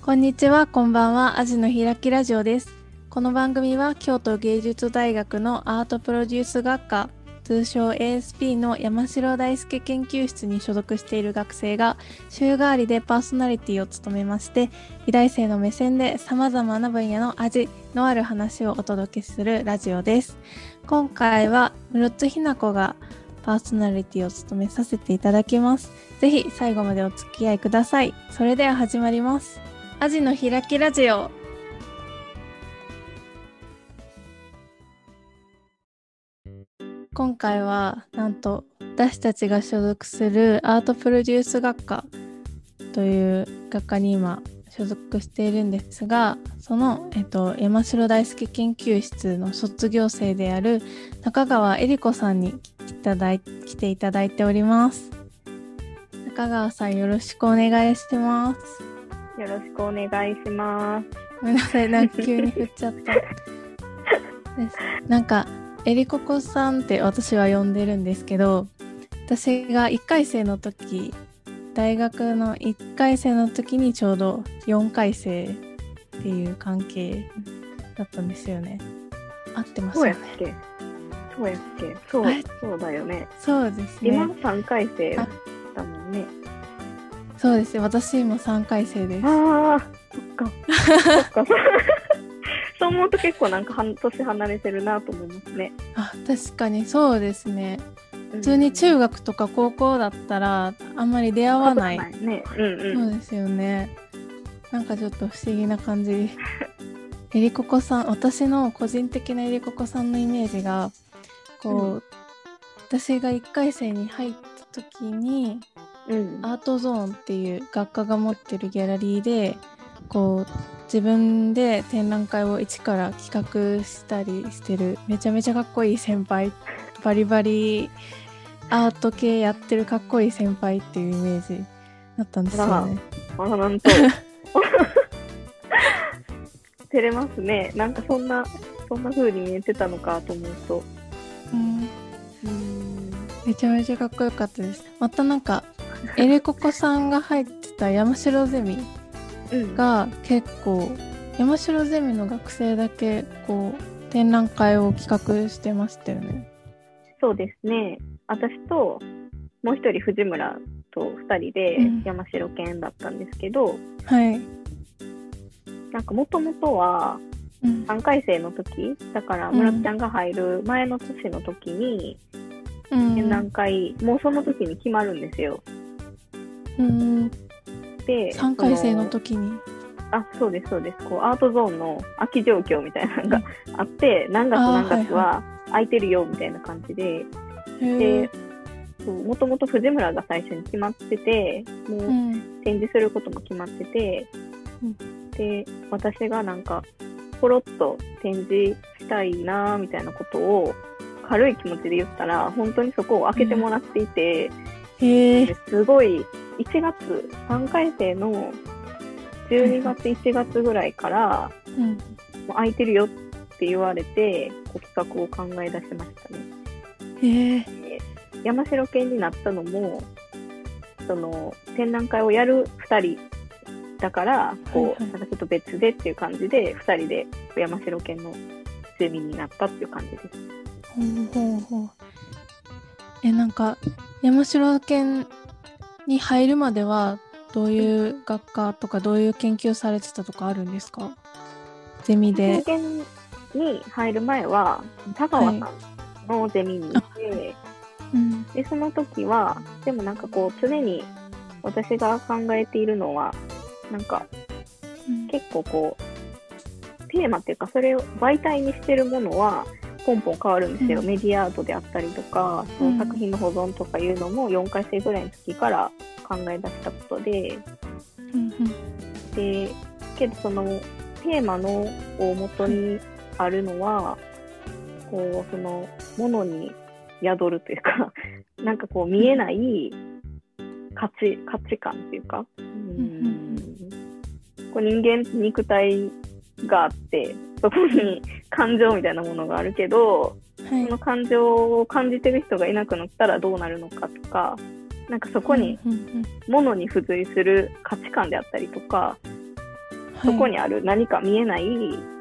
こんにちは、こんばんは。アジの開きラジオです。この番組は京都芸術大学のアートプロデュース学科、通称 ASP の山城大輔研究室に所属している学生が週替わりでパーソナリティを務めまして、美大生の目線で様々な分野の味のある話をお届けするラジオです。今回は室津ひな子がパーソナリティを務めさせていただきます。ぜひ最後までお付き合いください。それでは始まります。アジの開きラジオ。今回はなんと私たちが所属するアートプロデュース学科という学科に今所属しているんですがその、えっと、山城大輔研究室の卒業生である中川恵理子さんにいただい来ていただいております中川さんよろしくお願いしますよろしくお願いします。ごめんなさい、なんか急に振っちゃった。ですなんか、えりここさんって私は呼んでるんですけど、私が1回生の時、大学の1回生の時にちょうど4回生っていう関係だったんですよね。合ってますよね。そうやっけそうやっけそうだよね。そうです今ね。3回生だもんね。そうです。私も3回生です。ああ、そっか。そっか。そう思うと結構なんか半年離れてるなと思いますね。あ、確かにそうですね。普普通に中学とか高校だったらあんまり出会わないね。うんうん。そうですよね。なんかちょっと不思議な感じ。えりここさん、私の個人的なえりここさんのイメージが、こう、うん私が1回生に入った時に、うん。アートゾーンっていう学科が持ってるギャラリーで、こう、自分で展覧会を一から企画したりしてる、めちゃめちゃかっこいい先輩、バリバリアート系やってるかっこいい先輩っていうイメージだったんですよね。あら、なんと。照れますね。なんかそんな、そんな風に見えてたのかと思うと。うんうん。めちゃめちゃかっこよかったです。またなんか、エレココさんが入ってた山城ゼミうん。が結構、山城ゼミの学生だけ、こう、展覧会を企画してましたよね。そうですね。私と、もう一人藤村と二人でうん山城県だったんですけど、はい。なんかもともとはうん。3回生の時、だからうん村ちゃんが入る前の年の時にうん展覧会、もうその時に決まるんですよ。うん。で、3回生のそ時に。あ、そうです、そうです。こう、アートゾーンの空き状況みたいなのがあって、何月何月は空いてるよみたいな感じで、へでえ。、もともと藤村が最初に決まってて、もううん。展示することも決まってて、うんで、私がなんか、ポロッと展示したいなみたいなことを軽い気持ちで言ったら、本当にそこを開けてもらっていて、へえ。ですごい、1月、3回生の12月、1月ぐらいから、うん。もう空いてるよって言われて、こう企画を考え出しましたね。へえ。山城県になったのも、その展覧会をやる2人だから、こう、はいはいちょっと別でっていう感じで、2人で山城県のゼミになったっていう感じです。ほうほうほう。え、なんか、山城県に入るまでは、どういう学科とか、どういう研究されてたとかあるんですか？ゼミで。に入る前は、田川さんのゼミにいて、うん。で、その時は、でもなんかこう、常に私が考えているのは、なんか結構こう、テーマっていうか、それを媒体にしてるものは、ポンポン変わるんですよ。うん。メディアアートであったりとか、その作品の保存とかいうのも4回生ぐらいの時から考え出したことで、うんで、けどそのテーマのを元にあるのは、こう、そのものに宿るというか、なんかこう見えない価値、価値観っていうか、うん。こう人間肉体があって、そこに感情みたいなものがあるけど、はい。その感情を感じてる人がいなくなったらどうなるのかとか、なんかそこにうんうんものに付随する価値観であったりとか、そこにある何か見えない、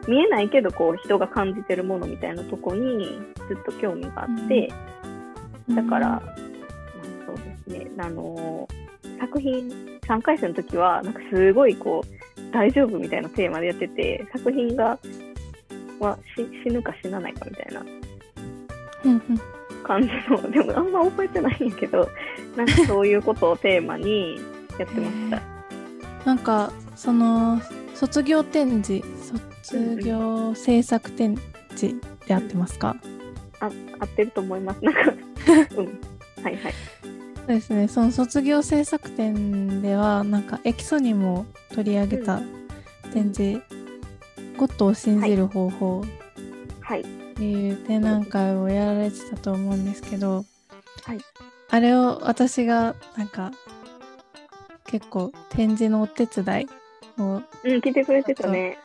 見えないけどこう人が感じてるものみたいなとこにずっと興味があって、だから、まあそうですね、あのー作品、3回生の時は、なんかすごいこう、大丈夫みたいなテーマでやってて、作品が、はし死ぬか死なないかみたいな感じの、でもあんま覚えてないんやけど、なんかそういうことをテーマにやってました。なんかその卒業展示卒業制作展示であってますか、あ合ってると思います。なんか、うん。はいはい。そうですねその卒業制作展ではなんかエキソニも取り上げた展示「ゴッドを信じる方法」はい。っていう展覧会をやられてたと思うんですけど、はいあれを私がなんか結構展示のお手伝いをうん、聞いてくれてたね。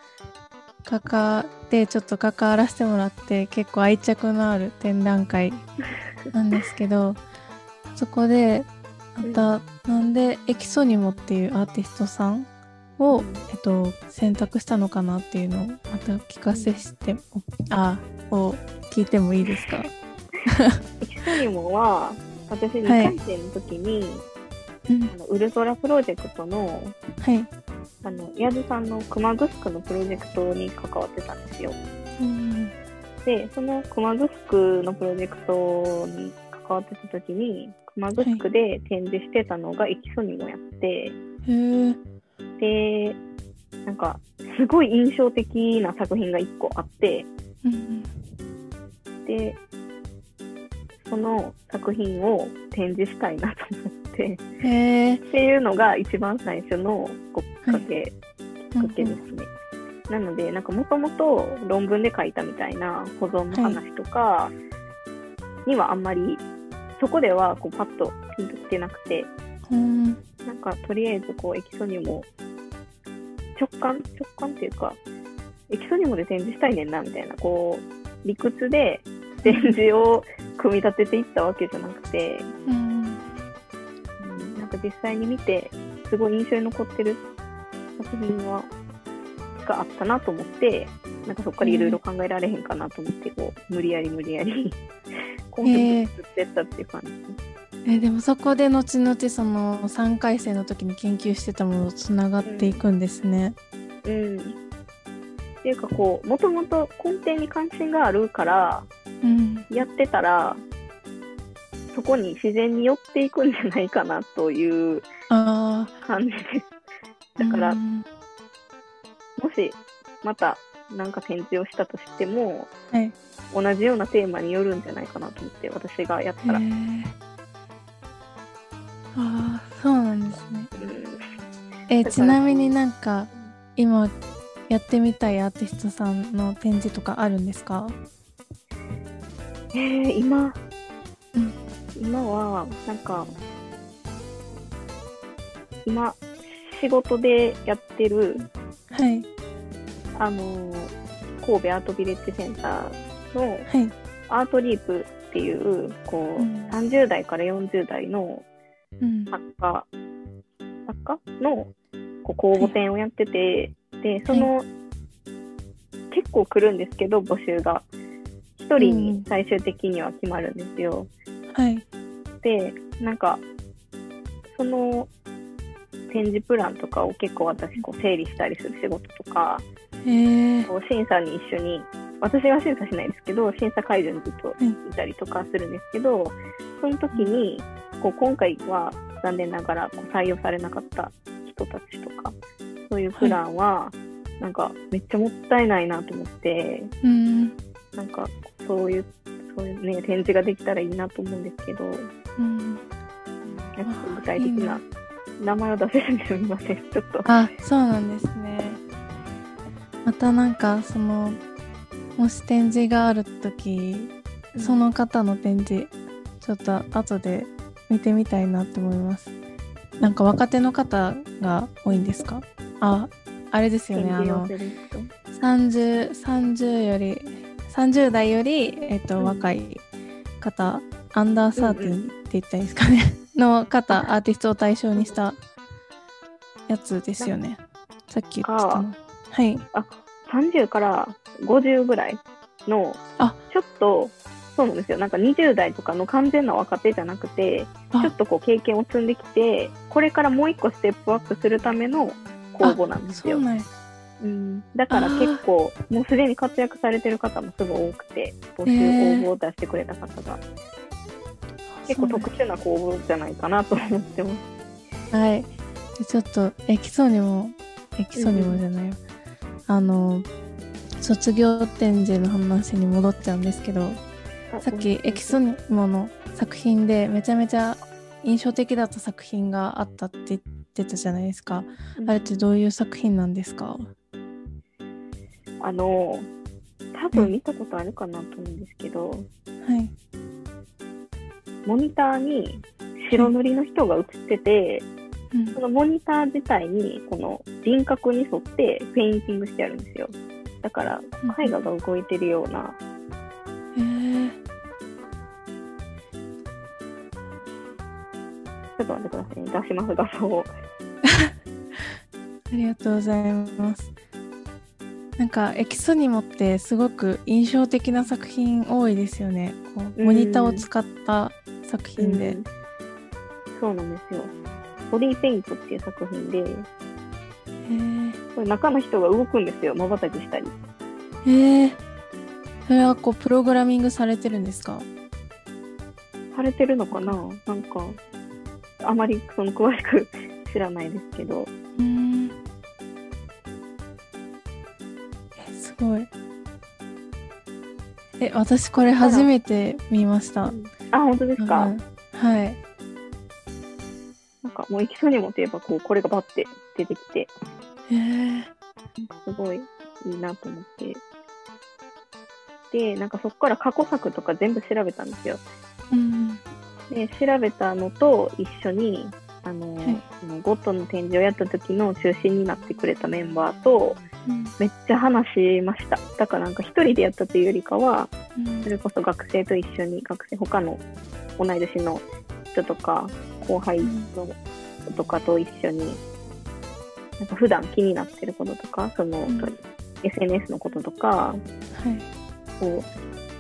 関わでちょっと関わらせてもらって結構愛着のある展覧会 なんですけどそこでまた、なんでエキソニモっていうアーティストさんを、うんえっと、選択したのかなっていうのをまた聞かせしてあを聞いてもいいですか？エキソニモは、私2はい回生の時に、うん。あのウルトラプロジェクトの、はい、あの、ヤズさんの熊グスクのプロジェクトに関わってたんですよ。うんで、その熊グスクのプロジェクトに関わってた時に、熊グスクで展示してたのがエキソニモやって、へえで、なんか、すごい印象的な作品が1個あって、うんで、その作品を展示したいなと思って、っていうのが一番最初のきっかけ、きっかけですね。なので、なんかもともと論文で書いたみたいな保存の話とかにはあんまり、そこではこうパッとピンときてなくて、うんかとりあえずこうエキソニモ直感直感っていうか、エキソニモで展示したいねんなみたいな、こう理屈で展示を組み立てていったわけじゃなくて、うんなんか実際に見て、すごい印象に残ってる作品は、があったなと思って、なんかそこからいろいろ考えられへんかなと思って、こう、無理やり無理やり、コンセプト作ってったっていう感じ。えでもそこで後々その3回生の時に研究してたものとつながっていくんですね。うん。っていうかこう、もともと根底に関心があるから、うん、やってたら、そこに自然に寄っていくんじゃないかなというあ感じです。あだから、うんもし、また、なんか展示をしたとしても、はい、同じようなテーマによるんじゃないかなと思って、私がやったら。えああそうなんですね。えだからちなみになんか今やってみたいアーティストさんの展示とかあるんですか？えー、今、うん。今は、なんか、今、仕事でやってる、はい。あのー神戸アートビレッジセンターのはい。アートリープっていう、こう、うん。30代から40代のうん。作家、作家のこう公募展をやってて、で、その、結構来るんですけど、募集が。一人に最終的には決まるんですよ。はい。で、なんか、その展示プランとかを結構私こう整理したりする仕事とか、へえこう審査に一緒に、私は審査しないですけど、審査会場にずっといたりとかするんですけど、その時に、こう今回は残念ながら採用されなかった人たちとか、そういうプランは、なんかめっちゃもったいないなと思って、うんなんかそういう、そういうね、展示ができたらいいなと思うんですけど、うんなんか具体的な名前を出せるんですみません。ちょっと。あそうなんですねまたなんかそのもし展示がある時その方の展示ちょっと後で見てみたいなと思います。なんか若手の方が多いんですか？ああれですよねあの展示をする人。30, 30より30代より、えっとうん。若い方アンダーサーティンって言ったらいいですかね、の方アーティストを対象にしたやつですよね。さっき言ってたの。はい。30から50ぐらいのあ。ちょっとそうなんですよなんか20代とかの完全な若手じゃなくてあちょっとこう経験を積んできてこれからもう一個ステップアップするための公募なんですよそう。なんだから結構もうすでに活躍されてる方もすごい多くて募集応募を出してくれた方が結構特殊な公募じゃないかなと思ってます。はい。でちょっと、エキソニモ、エキソニモじゃないよ。あの、卒業展示の話に戻っちゃうんですけど、さっきエキソニモの作品でめちゃめちゃ印象的だった作品があったって言ってたじゃないですか。うんあれってどういう作品なんですか？あの多分見たことあるかなと思うんですけど、はい。モニターに白塗りの人が映ってて、うんそのモニター自体にこの人格に沿ってペインティングしてあるんですよ。だから絵画が動いてるような、ょっと待ってくださいね、出します画像を。ありがとうございます。なんかエキソニモってすごく印象的な作品多いですよね。こううんモニターを使った作品で。うんそうなんですよ。ボディペイントっていう作品で、へーこれ中の人が動くんですよ、まばたきしたり。へーそれはこうプログラミングされてるんですか？されてるのかな？なんか、あまりその詳しく知らないですけど。うーんえすごい。え、私これ初めて見ました。あ、本当ですか、うんはい。なんかもうエキソニモといえばこう、これがバッて出てきて、へーなんかすごいいいなと思って。で、なんかそこから過去作とか全部調べたんですよ。うん。で、調べたのと一緒に、あの、はいゴッドの展示をやった時の中心になってくれたメンバーと、うんめっちゃ話しました。だからなんか一人でやったというよりかは、うんそれこそ学生と一緒に、学生、他の同い年の人とか、後輩の人とかと一緒に、なんか普段気になってることとか、その、うん SNS のこととか、はい。こ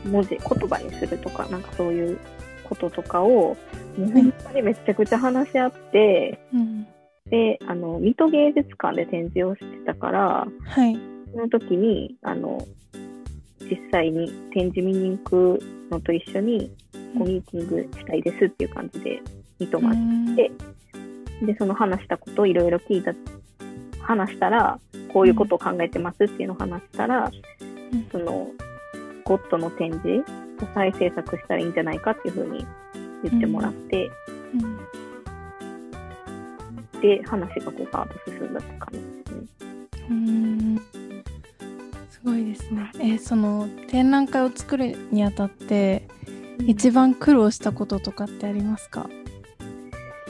う、文字、言葉にするとか、なんかそういうこととかを、もう本当にめちゃくちゃ話し合って、うん。で、あの、水戸芸術館で展示をしてたから、はい。その時に、あの、実際に展示見に行くのと一緒に、こうミーティングしたいですっていう感じで、見とまっうんて、で、その話したことをいろいろ聞いた、話したら、こういうことを考えてますっていうのを話したら、うんその、ゴッドの展示を再制作したらいいんじゃないかっていうふうに言ってもらって、うんで、話がこうガーッと進んだって感じですね。うんすごいですね。えーその展覧会を作るにあたって一番苦労したこととかってありますか？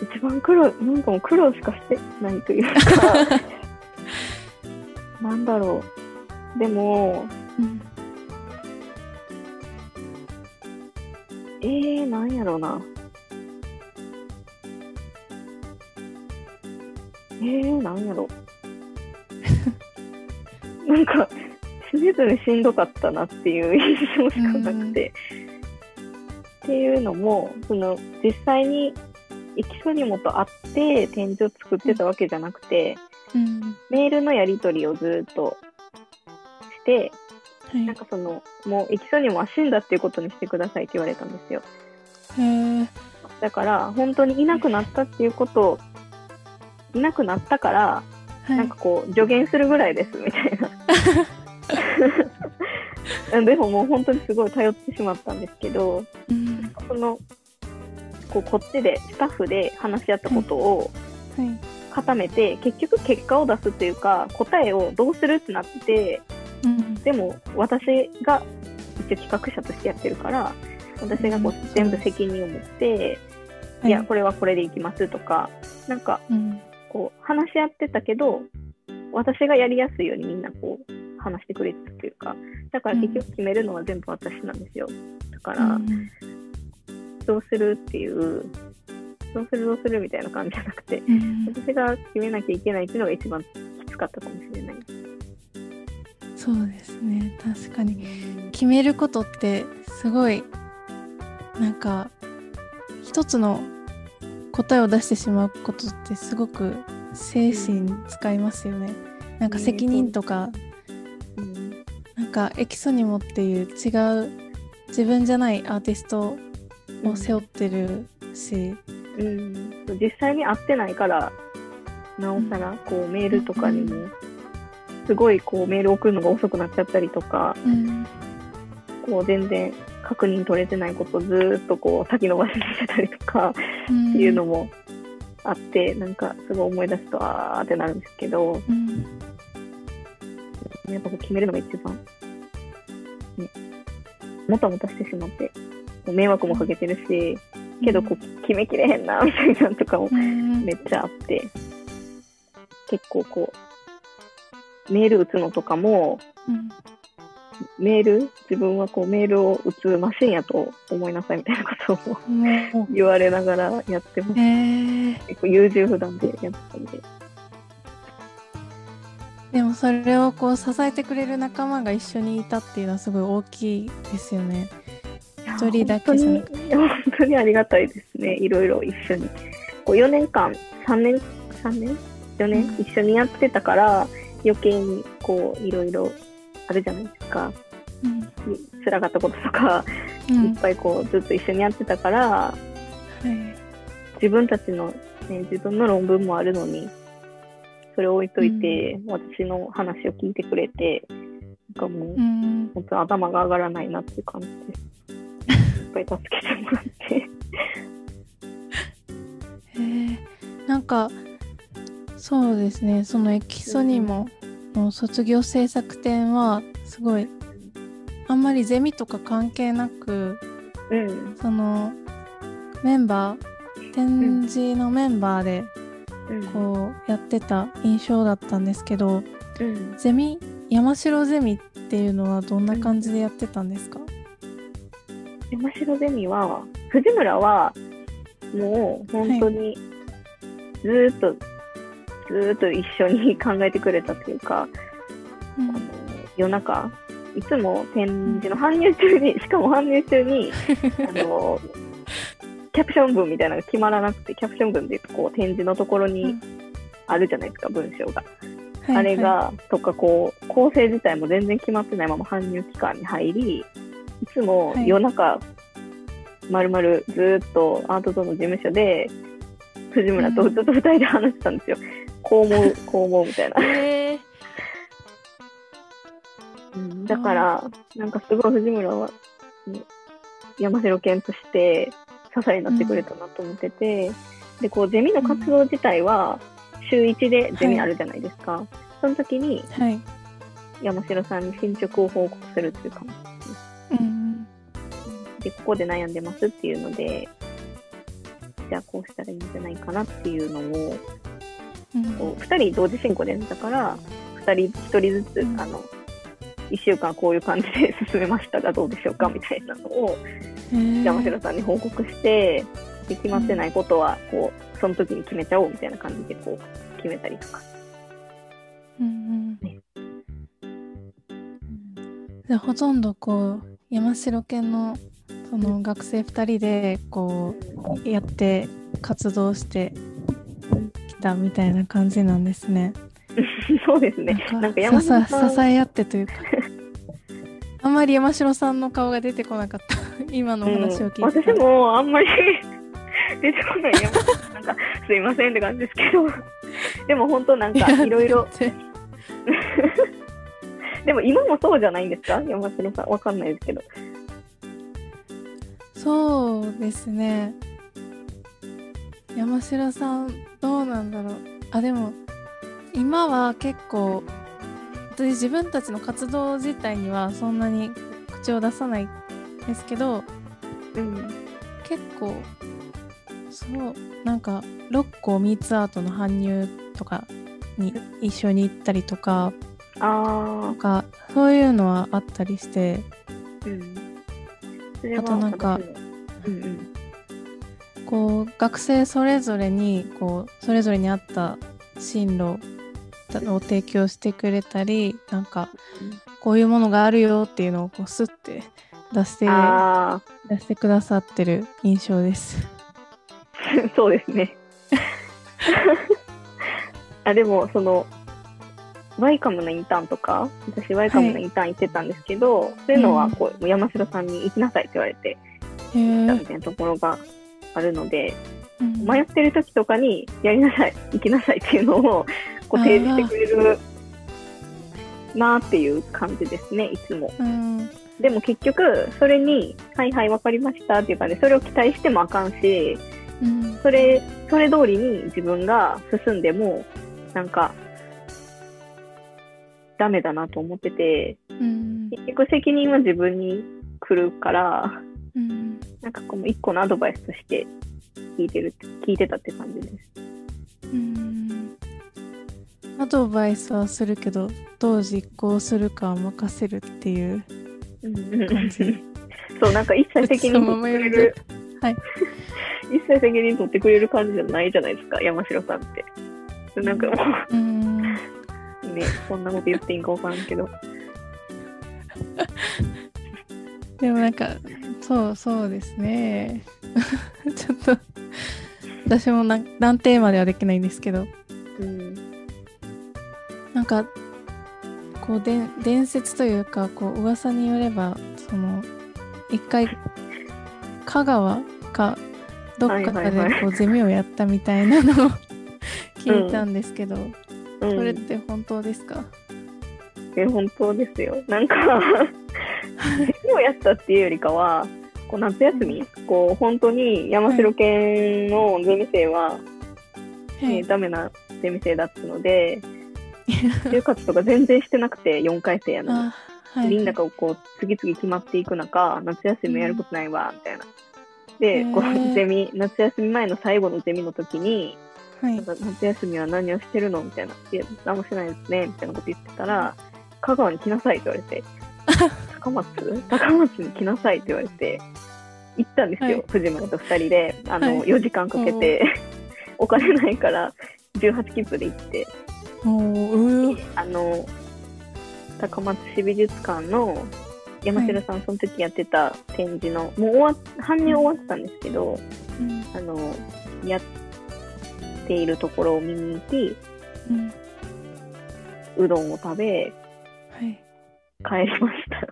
一番苦労、なんかもう苦労しかしてないというか、なんだろう。でも、うんえー、なんやろうな。えー、なんやろう。なんか、常々しんどかったなっていう印象しかなくて。っていうのも、その、実際にエキソニモと会って展示を作ってたわけじゃなくて、うんメールのやり取りをずっとして、はい。なんかその、もうエキソニモは死んだっていうことにしてくださいって言われたんですよ。へー。だから、本当にいなくなったっていうことを、いなくなったから、はい。なんかこう、助言するぐらいですみたいな。でももう本当にすごい頼ってしまったんですけど、うん。その、こう、こっちで、スタッフで話し合ったことをはい。固めて、結局結果を出すっていうか、答えをどうするってなって、うん。でも私が一応企画者としてやってるから、私がこううん。全部責任を持って、いや、これはこれでいきますとか、なんかうん。こう話し合ってたけど、私がやりやすいようにみんなこう話してくれてたというか、だから結局決めるのは全部私なんですよ。だから、うん。どうするっていう、どうするどうするみたいな感じじゃなくて、うん。私が決めなきゃいけないっていうのが一番きつかったかもしれない。そうですね。確かに。決めることってすごいなんか一つの答えを出してしまうことってすごく精神使いますよね。なんか責任とか、うん。なんかエキソニモっていう違う自分じゃないアーティストを背負ってるし、うん、実際に会ってないからなおさらこうメールとかにもすごいこうメール送るのが遅くなっちゃったりとかうんこう全然確認取れてないことをずーっとこう先延ばしにしてたりとかっっていうのもあってなんかすごい思い出すとあーってなるんですけどうんやっぱこう決めるのが一番、ね、もたもたしてしまって迷惑もかけてるしけどこう決めきれへんなみたいなのとかもうん。めっちゃあって、結構こう、メール打つのとかも、うんメール、自分はこうメールを打つマシンやと思いなさいみたいなことを言われながらやってます。えー、結構優柔不断でやってたんで。でもそれをこう支えてくれる仲間が一緒にいたっていうのはすごい大きいですよね。一人だけじゃなく本当に、いや本当にありがたいですね。いろいろ一緒に。こう4年間、3年、3年 ?4 年、うん一緒にやってたから、余計にこう、いろいろあるじゃないですか。うん辛かったこととか、うんいっぱいこうずっと一緒にやってたからはい自分たちの、ね、自分の論文もあるのにそれを置いといて、私の話を聞いてくれてなんかもう、うん本当頭が上がらないなっていう感じです。いっぱい助けてもらって。へえなんかそうですね。そのエキソニモの卒業制作展はすごいあんまりゼミとか関係なくうん。そのメンバー展示のメンバーでうん。こうやってた印象だったんですけどうん。ゼミ山城ゼミっていうのはどんな感じでやってたんですか、山城ゼミは藤村はもう本当にずーっと、ずーっと一緒に考えてくれたというか、うん。あの夜中いつも展示の搬入中に しかも搬入中にあの キャプション文みたいなのが決まらなくてキャプション文でこう展示のところにうん。あるじゃないですか文章が、はいあれが、はとかこう構成自体も全然決まってないまま搬入期間に入りいつもはい。夜中、まるまるずーっとアートとの事務所で藤村とうん。ずっと二人で話してたんですよ、こう思うこう思うみたいな。えうんだから、なんかすごい藤村は、ね山城県として支えになってくれたなと思ってて、で、こう、ゼミの活動自体は、週1でゼミあるじゃないですか。その時にはい山城さんに進捗を報告するっていうか、うんで、ここで悩んでますっていうので、じゃあこうしたらいいんじゃないかなっていうのを、うんこう2人同時進行でやってたから2人1人ずつ、うん。あの1週間こういう感じで進めましたがどうでしょうかみたいなのを山城さんに報告してで決まってないことはこうその時に決めちゃおうみたいな感じでこう決めたりとか。うんうん。じゃあほとんどこう山城県のその学生2人でこうやって活動してきたみたいな感じなんですね。そうですね。なんか山さ支え合ってというか。あんまり山城さんの顔が出てこなかった。今のお話を聞いてたうん。私もあんまり出てこない山城さんなんかすいませんって感じですけど。でも本当なんかいろいろ。でも今もそうじゃないんですか？山城さん。わかんないですけど。そうですね山城さんどうなんだろうあでも今は結構私自分たちの活動自体にはそんなに口を出さないですけどうん結構そうなんか六甲ミーツアートの搬入とかに一緒に行ったりとかなあんかそういうのはあったりしてあ、うん。あとなんかうんうん。こう学生それぞれにこうそれぞれに合った進路を提供してくれたりなんかこういうものがあるよっていうのをこうスッて出してあ出してくださってる印象です。あ、そうですね。あでも、その、ワイカムのインターンとか、私、ワイカムのインターン行ってたんですけど、そういうのはこう、山城さんに行きなさいって言われて、行ったみたいなところがあるので、うん。迷ってる時とかに、やりなさい、行きなさいっていうのを、こう、提示してくれるなっていう感じですね、いつも。うん。でも結局、それに、はいはい、わかりましたっていうかね、それを期待してもあかんし、うん。それ、それ通りに自分が進んでも、なんか、ダメだなと思ってて、うん。結局責任は自分に来るから、うんなんかこの一個のアドバイスとして聞いてる、聞いてたって感じです。うん。アドバイスはするけどどう実行するかは任せるっていう感じ。そう、なんか一切責任取ってくれる、はい。一切責任取ってくれる感じじゃないじゃないですか、山城さんって。なんかもうん。うね、そんなこと言っていいんかわからんけど。でもなんかそうそうですね。ちょっと私もなん断定まではできないんですけど。うん。なんかこうで伝説というかこう噂によればその一回香川かどっかでこうゼミをやったみたいなのを 聞いたんですけど、うん。それって本当ですか、え、本当ですよ。なんか、何をやったっていうよりかは、こう夏休み、こう本当に山城県のゼミ生は、はい。えーダメなゼミ生だったので、就活とか全然してなくて、4回生やのに。あはい。みんながこう次々決まっていく中、夏休みやることないわ、みたいな。で、こうゼミ、夏休み前の最後のゼミの時に、はい。夏休みは何をしてるの？みたいな。いや、何もしてないですね、みたいなこと言ってたら、香川に来なさいって言われて、高松？高松に来なさいって言われて、行ったんですよ、はい。藤村と2人で、あの、はい。4時間かけて、お 金ないから18切符で行って、あの、高松市美術館の山城さん、その時やってた展示の、もう終わっ、搬入終わってたんですけど、うん。あの、やっているところを見に行き、うん。うどんを食べ、はい帰りました。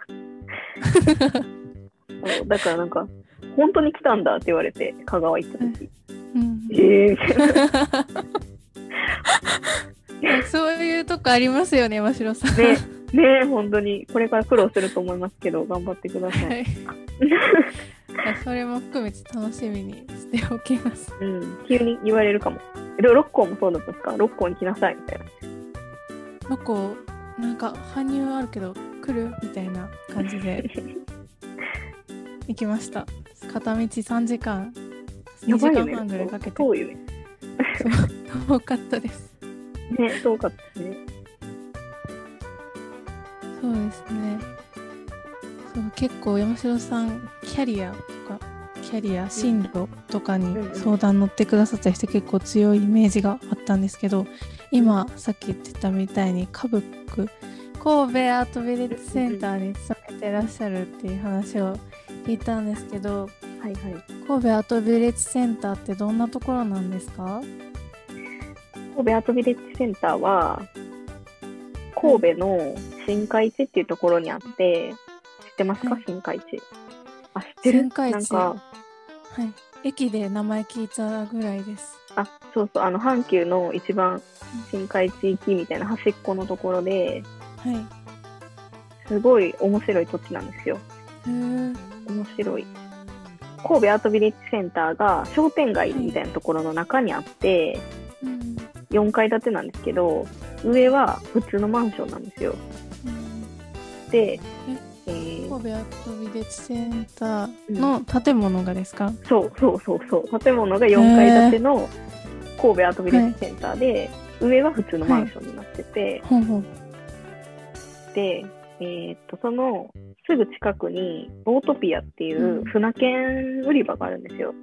そ うだからなんか、本当に来たんだって言われて、香川行った時。うんええみたいな。そういうとこありますよね山城さんね、ね本当に、これから苦労すると思いますけど、頑張ってくださ。はいい それも含めて楽しみにしておきますうん、急に言われるかも。でも六甲もそうだったんですか？六甲に来なさい、みたいな。どこなんか搬入あるけど来るみたいな感じで。行きました。片道3時間。2時間半ぐらいかけて。遠いよね。そう。遠かったです。ね、遠かったね。そうですね。そう結構山城さんキャリアとかキャリア進路とかに相談乗ってくださったりして結構強いイメージがあったんですけど今さっき言ってたみたいにカブック神戸アートビレッジセンターに勤めてらっしゃるっていう話を聞いたんですけどはいはい。神戸アートビレッジセンターってどんなところなんですか？神戸アートビレッジセンターは、神戸の新海地っていうところにあって、知ってますか？はい。新海地。あ、知ってる？新海地。なんか、はい。駅で名前聞いたぐらいです。あ、そうそう、あの、阪急の一番新海地域みたいな端っこのところで、はい。すごい面白い土地なんですよ。へー。面白い。神戸アートビレッジセンターが商店街みたいなところの中にあって、うん。4階建てなんですけど、上は普通のマンションなんですよ。うん。で、えー神戸アートビレッジセンターの建物がですか、そうそうそうそう、建物が4階建ての神戸アートビレッジセンターで、上は普通のマンションになってて、ほうほうで、えーっと、そのすぐ近くに、ボートピアっていう船券売り場があるんですよ。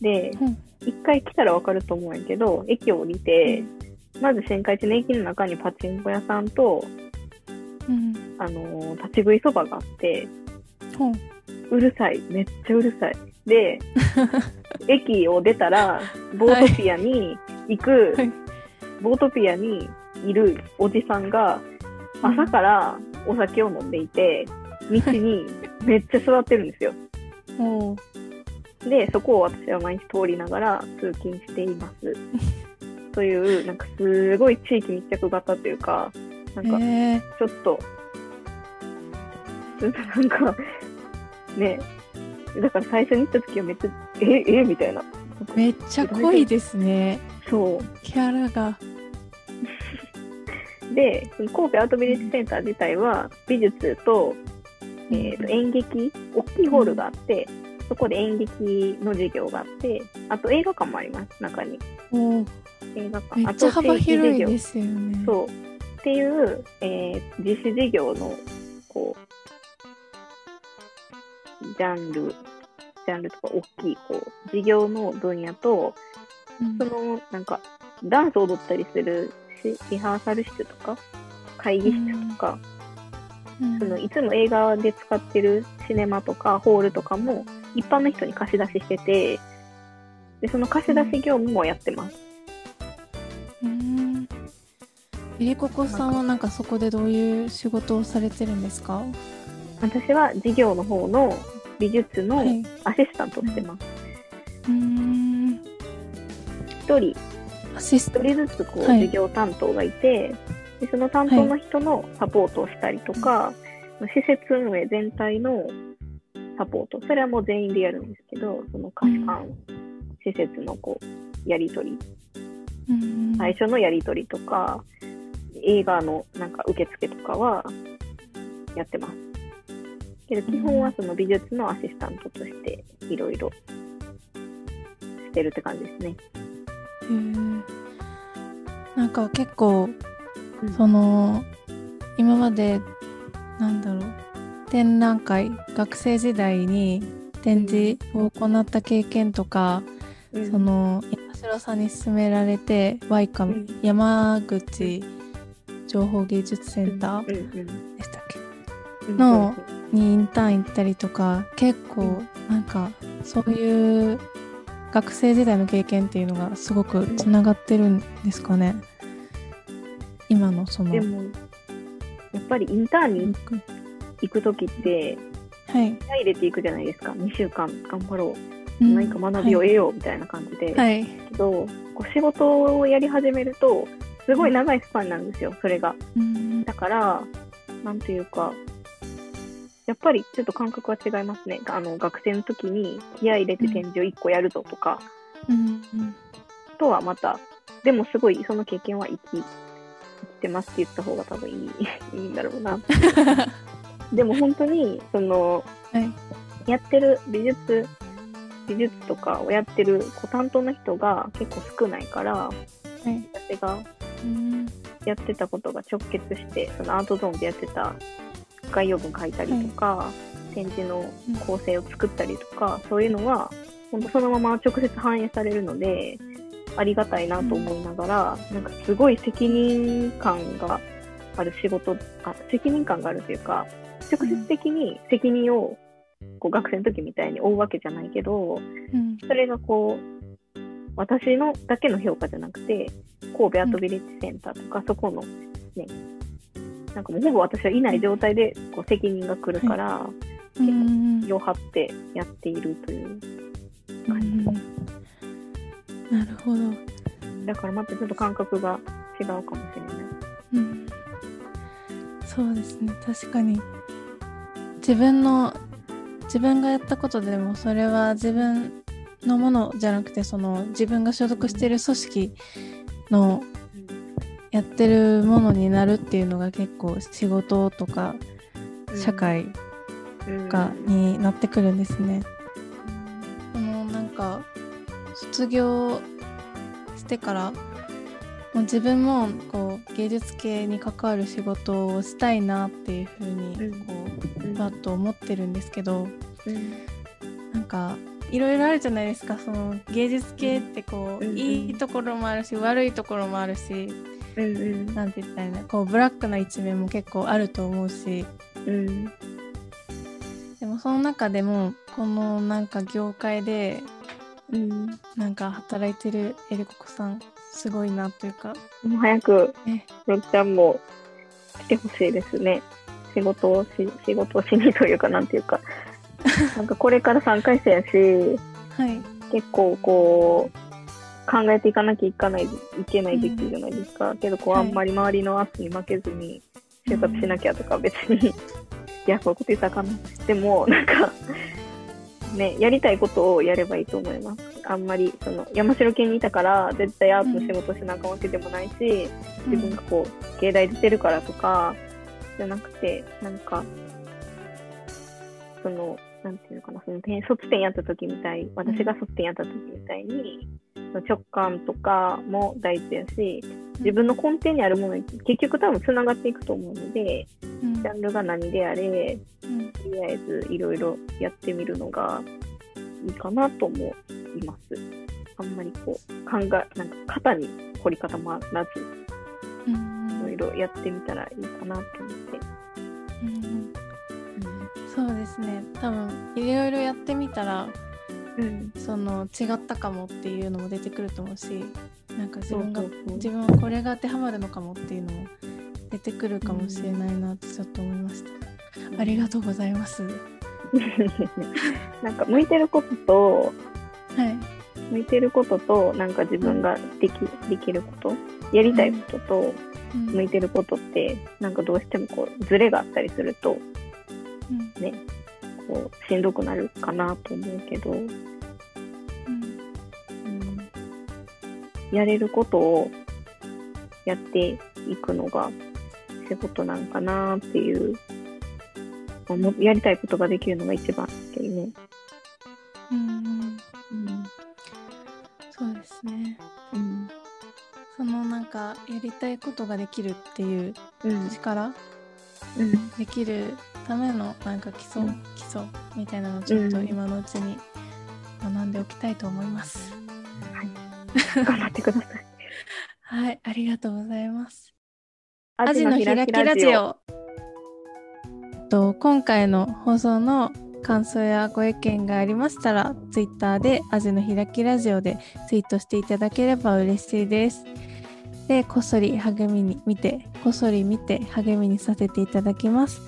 で、うん。一回来たらわかると思うんやけど、駅を降りて、まず新海地の駅の中にパチンコ屋さんと、うん。あのー立ち食いそばがあって、う。るさい。めっちゃうるさい。で、駅を出たら、ボートピアに行く、はい。ボートピアにいるおじさんが、朝からお酒を飲んでいて、道にめっちゃ座ってるんですよ。ほで、そこを私は毎日通りながら通勤しています。という、なんかすごい地域密着型というか、なうんかえー、ちょっと、ちょっとなんか、ね、だから最初に行った時はめっちゃ、え、え、みたいな。めっちゃ濃いですねそう。キャラがで、その神戸アートビレッジセンター自体は美術と,、えーと演劇、大きいホールがあって、そこで演劇の授業があって、あと映画館もあります、中に。映画館。めっちゃ幅広いですよねそう。っていう、えー実施事業の、こう、ジャンル、ジャンルとか大きい、こう、事業の分野と、うんその、なんか、ダンスを踊ったりするしリハーサル室とか、会議室とか、うん。そのいつも映画で使ってるシネマとかホールとかも一般の人に貸し出ししてて、でその貸し出し業務もやってます。うん。えりここさんはなんかそこでどういう仕事をされてるんですか？私は事業の方の美術のはい。アシスタントをしてます。うん。一人、一人ずつこうはい事業担当がいて、でその担当の人のサポートをしたりとか、施設運営全体のサポート、それはもう全員でやるんですけど、その貸し館、施設のこうやり取り、うん。最初のやり取りとか、映画のなんか受付とかはやってます。けど基本はその美術のアシスタントとしていろいろしてるって感じですね。へーなんか結構うん。その今までなんだろう展覧会学生時代に展示を行った経験とか、うん。その山城さんに勧められて Y カム、うん。山口情報芸術センターでしたっけ、うん。のにインターン行ったりとか結構なんかそういう学生時代の経験っていうのがすごくつながってるんですかね今のそのでも、やっぱりインターンに行くときって、はい、気合い入れていくじゃないですか。2週間頑張ろう。うん何か学びを得ようみたいな感じで。はい、けど、こう仕事をやり始めると、すごい長いスパンなんですよ、それが。うんだから、なんていうか、やっぱりちょっと感覚は違いますね。あの学生の時に気合い入れて展示を1個やるぞとか、うんとはまた、でもすごいその経験は生き、生きてますって言った方が多分いい いいんだろうな。でも本当に、その、はいやってる美術、美術とかをやってるこう担当の人が結構少ないから、はい私がうんやってたことが直結して、そのアートゾーンでやってた概要文書いたりとか、展示の構成を作ったりとか、そういうのは、本当そのまま直接反映されるので、ありがたいなと思いながら、なんかすごい責任感がある仕事、あ責任感があるというか、直接的に責任をこう学生の時みたいに負うわけじゃないけど、うん。それがこう、私のだけの評価じゃなくて、神戸アートビレッジセンターとか、そこのね、なんかもうほぼ私はいない状態でこう責任が来るから、うん。気を張ってやっているという。うん。なるほど、だからまたちょっと感覚が違うかもしれない。うん、そうですね。確かに。自分の自分がやったことでもそれは自分のものじゃなくてその自分が所属している組織のやってるものになるっていうのが結構仕事とか社会が、になってくるんですね。このなんか卒業してからもう自分もこう芸術系に関わる仕事をしたいなっていうふうにうん。こうんうパッと思ってるんですけどうん。なんかいろいろあるじゃないですか。その芸術系ってこう、いいところもあるし悪いところもあるしうんうん。なんて言ったらいいのこうブラックな一面も結構あると思うし。うんでもその中でもこのなんか業界でうん。なんか働いてるエリココさんすごいなというか。もう早くね。ろっちゃんも来てほしいですね。仕事をし仕事をしにというかなんていうか。なんかこれから3回生やし。はい。結構こう考えていかなきゃいかないいけない時期じゃないですか、けどこうはいあんまり周りの圧に負けずに就活しなきゃとか別に、い。やそういうこと言ったらあかんな。でもなんか ねやりたいことをやればいいと思います。あんまりその山城県にいたから絶対アートの仕事しなあかんわけでもないし、自分がこう芸大出てるからとかじゃなくてなんかそのなんていうのかなその点卒点やった時みたい私が卒点やった時みたいに、直感とかも大事やし自分の根底にあるものに結局多分つながっていくと思うのでうん。ジャンルが何であれうん。とりあえずいろいろやってみるのがいいかなと思います。あんまりこう考えなんか肩に凝り固まらずうんいろいろやってみたらいいかなと思って。うん。そうですね。多分いろいろやってみたらうん、その違ったかもっていうのも出てくると思うしなんか自分が自分はこれが当てはまるのかもっていうのも出てくるかもしれないなってちょっと思いました、ありがとうございます。は なんか向いてることとい、向いてることとなんか自分ができできることやりたいこととうん。向いてることってなんかどうしてもこうズレがあったりするとうん。ねこうしんどくなるかなと思うけど、うん。うん、やれることをやっていくのが仕事なんかなっていう、まあもやりたいことができるのが一番ですけどね。うんうん。そうですね。うん。そのなんかやりたいことができるっていううん。力うん。できるためのなんか基礎、うん基礎みたいなのをちょっとうん今のうちに学んでおきたいと思います。頑張ってください。はい、ありがとうございます。アアジの開きラジオ。と今回の放送の感想やご意見がありましたら、ツイッターでアジの開きラジオでツイートしていただければ嬉しいです。で、こっそり励みに見て、こっそり見て励みにさせていただきます。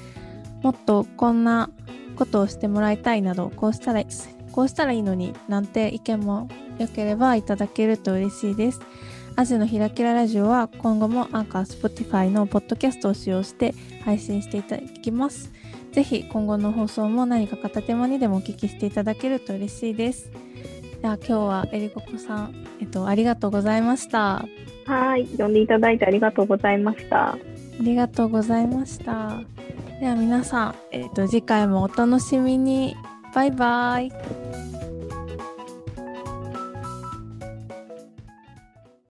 もっとこんなことをしてもらいたいなど、こうしたらいいこうしたらいいのになんて意見もよければいただけると嬉しいです。アジのひらきラジオは今後も Anchor、Spotify のポッドキャストを使用して配信していただきます。ぜひ今後の放送も何か片手間にでもお聞きしていただけると嬉しいです。では今日はえりここさん、えっと、ありがとうございました。はい、呼んでいただいてありがとうございました。りがとうございました。では皆さん、えっと、次回もお楽しみに。バイバイ。